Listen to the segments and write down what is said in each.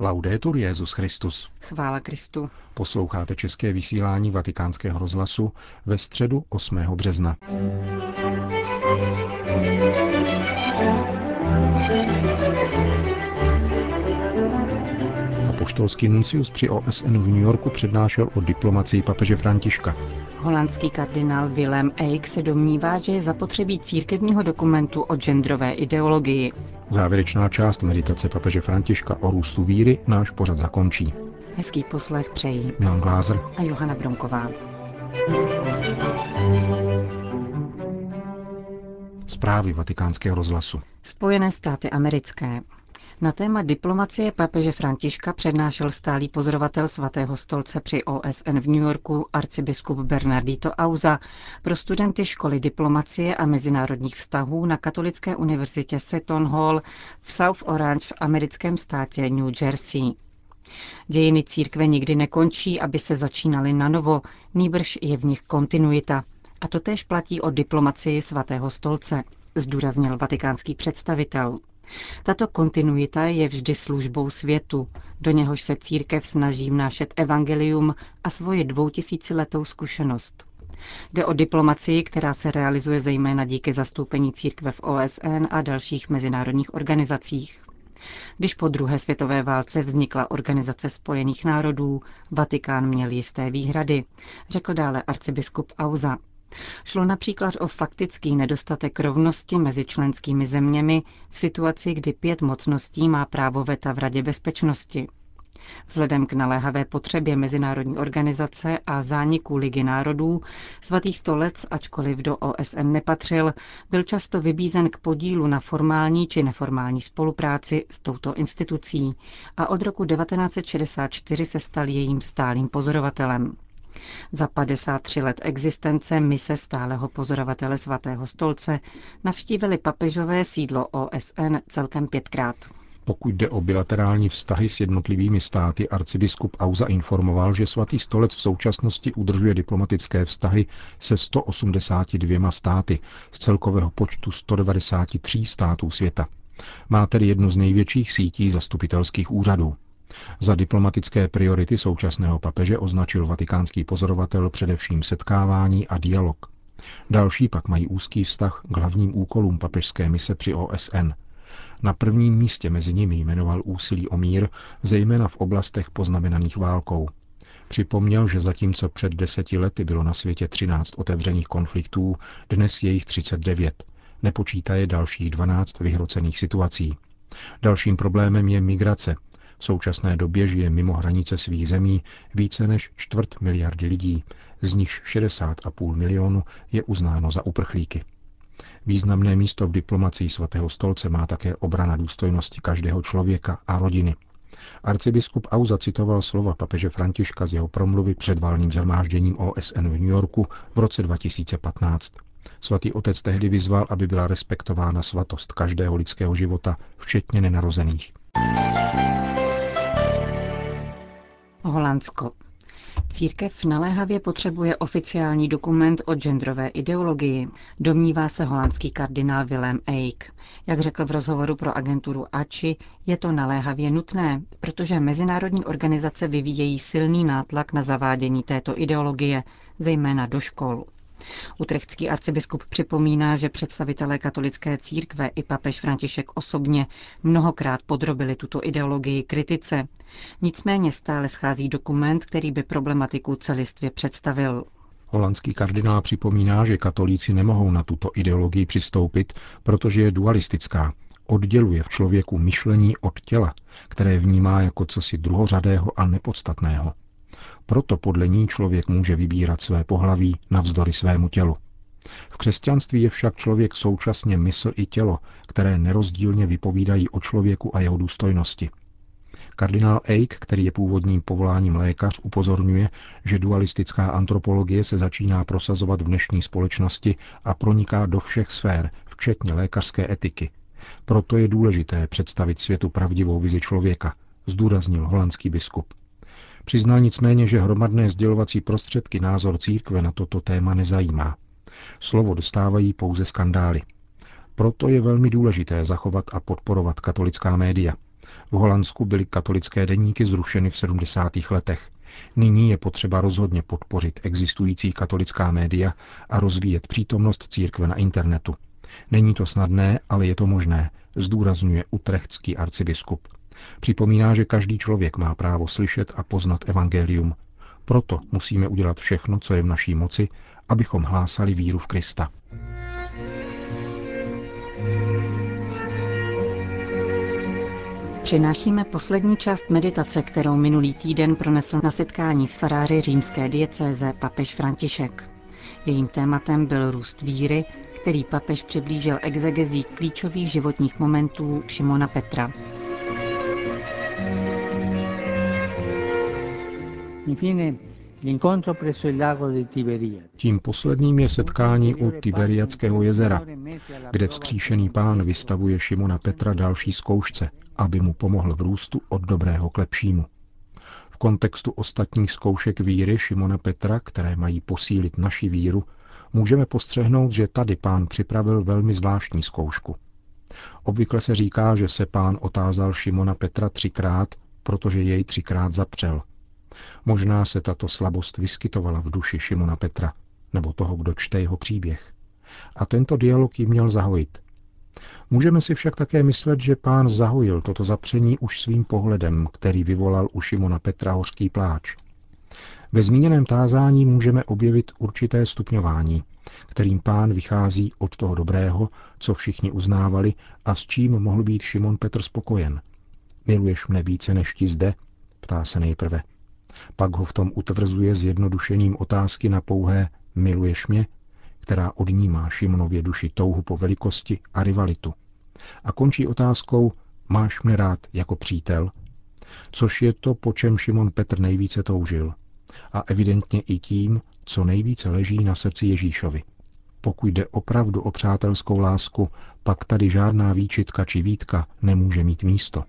Laudetur Jezus Christus. Chvála Kristu. Posloucháte české vysílání Vatikánského rozhlasu ve středu 8. března. Apoštolský nuncius při OSN v New Yorku přednášel o diplomacii papeže Františka. Holandský kardinál Willem Eijk se domnívá, že je zapotřebí církevního dokumentu o genderové ideologii. Závěrečná část meditace papeže Františka o růstu víry náš pořad zakončí. Hezký poslech přejí Milan Glázer a Johana Bronková. Zprávy vatikánského rozhlasu. Spojené státy americké. Na téma diplomacie papeže Františka přednášel stálý pozorovatel svatého stolce při OSN v New Yorku arcibiskup Bernardito Auza pro studenty školy diplomacie a mezinárodních vztahů na Katolické univerzitě Seton Hall v South Orange v americkém státě New Jersey. Dějiny církve nikdy nekončí, aby se začínaly na novo, nýbrž je v nich kontinuita. A to též platí o diplomacii svatého stolce, zdůraznil vatikánský představitel. Tato kontinuita je vždy službou světu, do něhož se církev snaží vnášet evangelium a svoji dvoutisíciletou zkušenost. Jde o diplomacii, která se realizuje zejména díky zastoupení církve v OSN a dalších mezinárodních organizacích. Když po druhé světové válce vznikla Organizace spojených národů, Vatikán měl jisté výhrady, řekl dále arcibiskup Auza. Šlo například o faktický nedostatek rovnosti mezi členskými zeměmi v situaci, kdy pět mocností má právo veta v Radě bezpečnosti. Vzhledem k naléhavé potřebě mezinárodní organizace a zániku Ligy národů, svatý stolec, ačkoliv do OSN nepatřil, byl často vybízen k podílu na formální či neformální spolupráci s touto institucí a od roku 1964 se stal jejím stálým pozorovatelem. Za 53 let existence mise stáleho pozorovatele svatého stolce navštívili papežové sídlo OSN celkem pětkrát. Pokud jde o bilaterální vztahy s jednotlivými státy, arcibiskup Auza informoval, že svatý stolec v současnosti udržuje diplomatické vztahy se 182 státy z celkového počtu 193 států světa. Má tedy jednu z největších sítí zastupitelských úřadů. Za diplomatické priority současného papeže označil vatikánský pozorovatel především setkávání a dialog. Další pak mají úzký vztah k hlavním úkolům papežské mise při OSN. Na prvním místě mezi nimi jmenoval úsilí o mír, zejména v oblastech poznamenaných válkou. Připomněl, že zatímco před deseti lety bylo na světě 13 otevřených konfliktů, dnes je jich 39. Nepočítaje dalších 12 vyhrocených situací. Dalším problémem je migrace, v současné době žije mimo hranice svých zemí více než čtvrt miliardy lidí, z nichž 60,5 milionu je uznáno za uprchlíky. Významné místo v diplomacii svatého stolce má také obrana důstojnosti každého člověka a rodiny. Arcibiskup Auza citoval slova papeže Františka z jeho promluvy před válným zhromážděním OSN v New Yorku v roce 2015. Svatý otec tehdy vyzval, aby byla respektována svatost každého lidského života, včetně nenarozených. Holandsko. Církev naléhavě potřebuje oficiální dokument o genderové ideologii, domnívá se holandský kardinál Willem Eijk. Jak řekl v rozhovoru pro agenturu ACI, je to naléhavě nutné, protože mezinárodní organizace vyvíjejí silný nátlak na zavádění této ideologie, zejména do škol. Utrechtský arcibiskup připomíná, že představitelé katolické církve i papež František osobně mnohokrát podrobili tuto ideologii kritice. Nicméně stále schází dokument, který by problematiku celistvě představil. Holandský kardinál připomíná, že katolíci nemohou na tuto ideologii přistoupit, protože je dualistická. Odděluje v člověku myšlení od těla, které vnímá jako cosi druhořadého a nepodstatného. Proto podle ní člověk může vybírat své pohlaví navzdory svému tělu. V křesťanství je však člověk současně mysl i tělo, které nerozdílně vypovídají o člověku a jeho důstojnosti. Kardinál Eijk, který je původním povoláním lékař, upozorňuje, že dualistická antropologie se začíná prosazovat v dnešní společnosti a proniká do všech sfér, včetně lékařské etiky. Proto je důležité představit světu pravdivou vizi člověka, zdůraznil holandský biskup. Přiznal nicméně, že hromadné sdělovací prostředky názor církve na toto téma nezajímá. Slovo dostávají pouze skandály. Proto je velmi důležité zachovat a podporovat katolická média. V Holandsku byly katolické deníky zrušeny v 70. letech. Nyní je potřeba rozhodně podpořit existující katolická média a rozvíjet přítomnost církve na internetu. Není to snadné, ale je to možné, zdůrazňuje utrechtský arcibiskup. Připomíná, že každý člověk má právo slyšet a poznat evangelium. Proto musíme udělat všechno, co je v naší moci, abychom hlásali víru v Krista. Přinášíme poslední část meditace, kterou minulý týden pronesl na setkání s faráři římské diecéze papež František. Jejím tématem byl růst víry, který papež přiblížil exegezí klíčových životních momentů Šimona Petra. Tím posledním je setkání u Tiberiackého jezera, kde vzkříšený pán vystavuje Šimona Petra další zkoušce, aby mu pomohl v růstu od dobrého k lepšímu. V kontextu ostatních zkoušek víry Šimona Petra, které mají posílit naši víru, můžeme postřehnout, že tady pán připravil velmi zvláštní zkoušku. Obvykle se říká, že se pán otázal Šimona Petra třikrát, protože jej třikrát zapřel. Možná se tato slabost vyskytovala v duši Šimona Petra, nebo toho, kdo čte jeho příběh. A tento dialog ji měl zahojit. Můžeme si však také myslet, že pán zahojil toto zapření už svým pohledem, který vyvolal u Šimona Petra hořký pláč. Ve zmíněném tázání můžeme objevit určité stupňování, kterým pán vychází od toho dobrého, co všichni uznávali a s čím mohl být Šimon Petr spokojen. Miluješ mne více než ti zde? Ptá se nejprve. Pak ho v tom utvrzuje zjednodušením otázky na pouhé miluješ mě, která odnímá Šimonově duši touhu po velikosti a rivalitu. A končí otázkou máš mne rád jako přítel, což je to, po čem Šimon Petr nejvíce toužil. A evidentně i tím, co nejvíce leží na srdci Ježíšovi. Pokud jde opravdu o přátelskou lásku, pak tady žádná výčitka či výtka nemůže mít místo.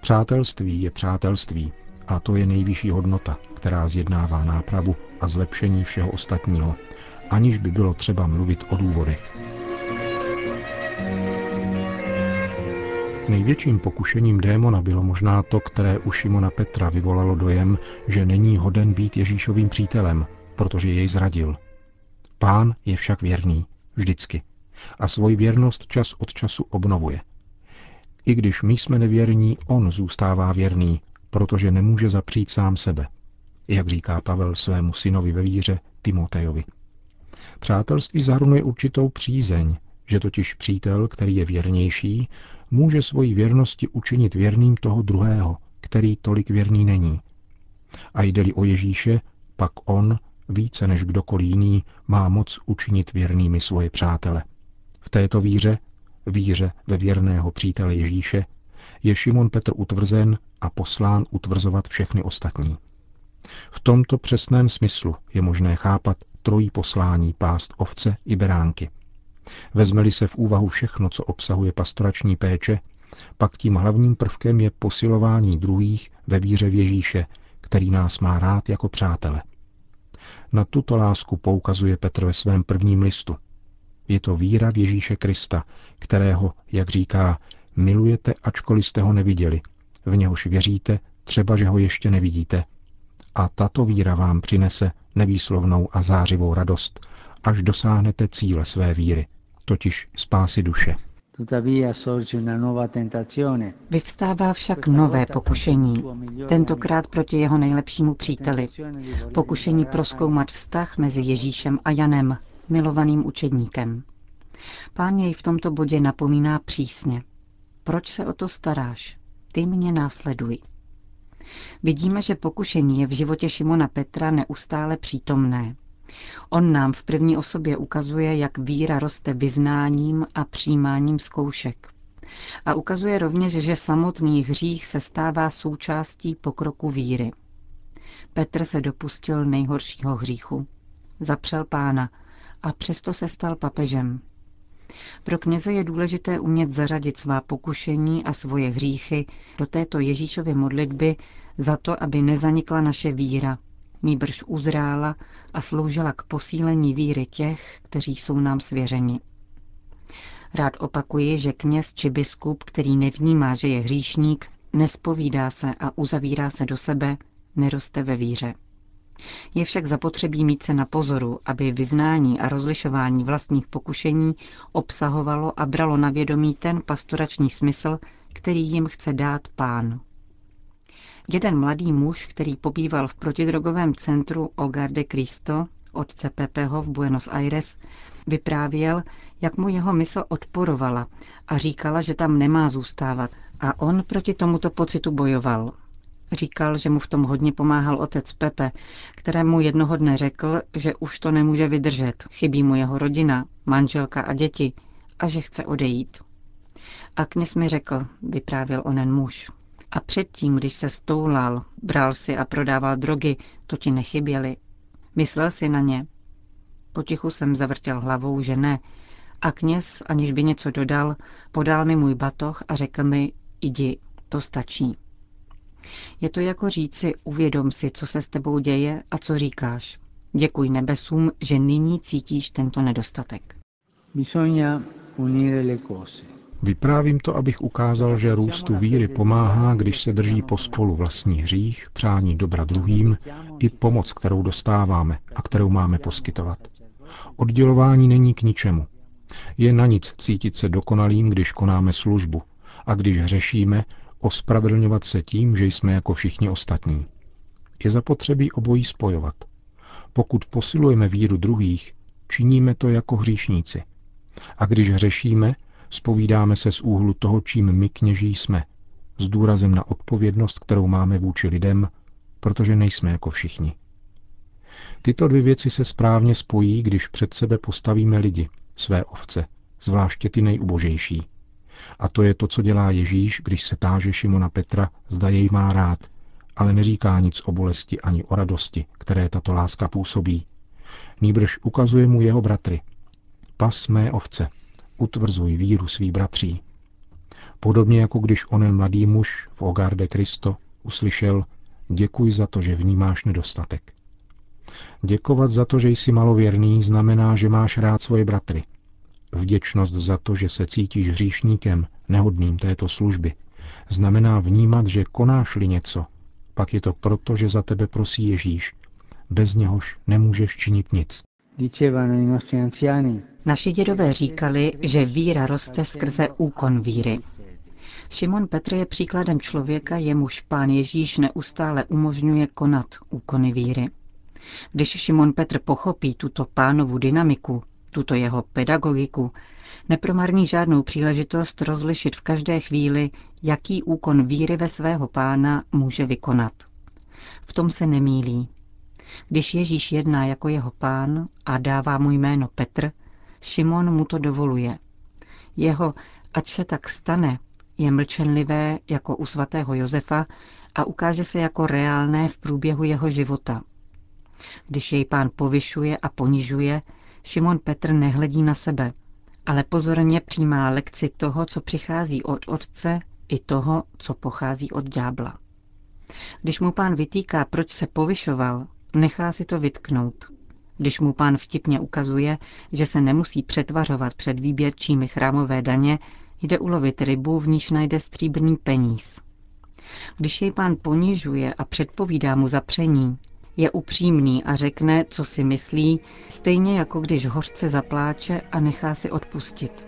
Přátelství je přátelství a to je nejvyšší hodnota, která zjednává nápravu a zlepšení všeho ostatního, aniž by bylo třeba mluvit o důvodech. Největším pokušením démona bylo možná to, které u Šimona Petra vyvolalo dojem, že není hoden být Ježíšovým přítelem, protože jej zradil. Pán je však věrný, vždycky, a svoji věrnost čas od času obnovuje. I když my jsme nevěrní, on zůstává věrný, protože nemůže zapřít sám sebe, jak říká Pavel svému synovi ve víře Timotejovi. Přátelství zahrnuje určitou přízeň, že totiž přítel, který je věrnější, může svoji věrnosti učinit věrným toho druhého, který tolik věrný není. A jde-li o Ježíše, pak on, více než kdokoliv jiný, má moc učinit věrnými svoje přátele. V této víře, víře ve věrného přítele Ježíše, je Šimon Petr utvrzen a poslán utvrzovat všechny ostatní. V tomto přesném smyslu je možné chápat trojí poslání pást ovce i beránky. Vezmeli se v úvahu všechno, co obsahuje pastorační péče, pak tím hlavním prvkem je posilování druhých ve víře v Ježíše, který nás má rád jako přátele. Na tuto lásku poukazuje Petr ve svém prvním listu. Je to víra v Ježíše Krista, kterého, jak říká, milujete, ačkoliv jste ho neviděli. V něhož věříte, třeba že ho ještě nevidíte. A tato víra vám přinese nevýslovnou a zářivou radost, až dosáhnete cíle své víry, totiž spásy duše. Vyvstává však nové pokušení, tentokrát proti jeho nejlepšímu příteli. Pokušení proskoumat vztah mezi Ježíšem a Janem, milovaným učedníkem. Pán jej v tomto bodě napomíná přísně. Proč se o to staráš? Ty mě následuj. Vidíme, že pokušení je v životě Šimona Petra neustále přítomné. On nám v první osobě ukazuje, jak víra roste vyznáním a přijímáním zkoušek. A ukazuje rovněž, že samotný hřích se stává součástí pokroku víry. Petr se dopustil nejhoršího hříchu. Zapřel pána a přesto se stal papežem. Pro kněze je důležité umět zařadit svá pokušení a svoje hříchy do této Ježíšovy modlitby za to, aby nezanikla naše víra, nýbrž uzrála a sloužila k posílení víry těch, kteří jsou nám svěřeni. Rád opakuji, že kněz či biskup, který nevnímá, že je hříšník, nespovídá se a uzavírá se do sebe, neroste ve víře. Je však zapotřebí mít se na pozoru, aby vyznání a rozlišování vlastních pokušení obsahovalo a bralo na vědomí ten pastorační smysl, který jim chce dát pán. Jeden mladý muž, který pobýval v protidrogovém centru Hogar de Cristo, od CPPho v Buenos Aires, vyprávěl, jak mu jeho mysl odporovala a říkala, že tam nemá zůstávat. A on proti tomuto pocitu bojoval. Říkal, že mu v tom hodně pomáhal otec Pepe, kterému jednoho dne řekl, že už to nemůže vydržet, chybí mu jeho rodina, manželka a děti a že chce odejít. A kněz mi řekl, vyprávěl onen muž. A předtím, když se stoulal, bral si a prodával drogy, to ti nechyběly. Myslel si na ně? Potichu jsem zavrtěl hlavou, že ne. A kněz, aniž by něco dodal, podal mi můj batoh a řekl mi, jdi, to stačí. Je to jako říci, uvědom si, co se s tebou děje a co říkáš. Děkuj nebesům, že nyní cítíš tento nedostatek. Vyprávím to, abych ukázal, že růstu víry pomáhá, když se drží pospolu vlastní hřích, přání dobra druhým i pomoc, kterou dostáváme a kterou máme poskytovat. Oddělování není k ničemu. Je na nic cítit se dokonalým, když konáme službu a když hřešíme, ospravedlňovat se tím, že jsme jako všichni ostatní. Je zapotřebí obojí spojovat. Pokud posilujeme víru druhých, činíme to jako hříšníci. A když hřešíme, spovídáme se z úhlu toho, čím my kněží jsme, s důrazem na odpovědnost, kterou máme vůči lidem, protože nejsme jako všichni. Tyto dvě věci se správně spojí, když před sebe postavíme lidi, své ovce, zvláště ty nejubožejší. A to je to, co dělá Ježíš, když se táže Šimona Petra, zda jej má rád, ale neříká nic o bolesti ani o radosti, které tato láska působí. Nýbrž ukazuje mu jeho bratry. Pas mé ovce, utvrzuj víru svý bratří. Podobně jako když onen mladý muž v Ogarde Kristo uslyšel děkuji za to, že vnímáš nedostatek. Děkovat za to, že jsi malověrný, znamená, že máš rád svoje bratry. Vděčnost za to, že se cítíš hříšníkem, nehodným této služby, znamená vnímat, že konáš-li něco, pak je to proto, že za tebe prosí Ježíš. Bez něhož nemůžeš činit nic. Naši dědové říkali, že víra roste skrze úkon víry. Šimon Petr je příkladem člověka, jemuž pán Ježíš neustále umožňuje konat úkony víry. Když Šimon Petr pochopí tuto pánovu dynamiku, tuto jeho pedagogiku, nepromarní žádnou příležitost rozlišit v každé chvíli, jaký úkon víry ve svého pána může vykonat. V tom se nemílí. Když Ježíš jedná jako jeho pán a dává mu jméno Petr, Šimon mu to dovoluje. Jeho, ať se tak stane, je mlčenlivé jako u svatého Josefa a ukáže se jako reálné v průběhu jeho života. Když jej pán povyšuje a ponižuje, Šimon Petr nehledí na sebe, ale pozorně přijímá lekci toho, co přichází od otce, i toho, co pochází od ďábla. Když mu pán vytýká, proč se povyšoval, nechá si to vytknout. Když mu pán vtipně ukazuje, že se nemusí přetvařovat před výběrčími chrámové daně, jde ulovit rybu, v níž najde stříbrný peníz. Když jej pán ponižuje a předpovídá mu zapření, je upřímný a řekne, co si myslí, stejně jako když hořce zapláče a nechá si odpustit.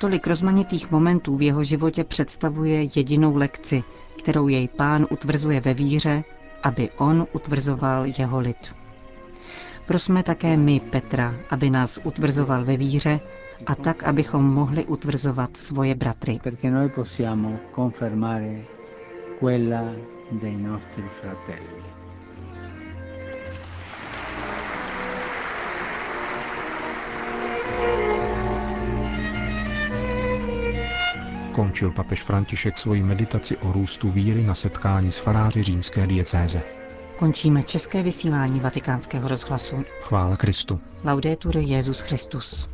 Tolik rozmanitých momentů v jeho životě představuje jedinou lekci, kterou jej pán utvrzuje ve víře, aby on utvrzoval jeho lid. Prosme také my Petra, aby nás utvrzoval ve víře a tak, abychom mohli utvrzovat svoje bratry. quella dei nostri fratelli. Končil papež František svoji meditaci o růstu víry na setkání s faráři římské diecéze. Končíme české vysílání vatikánského rozhlasu. Chvála Kristu. Laudetur Jezus Christus.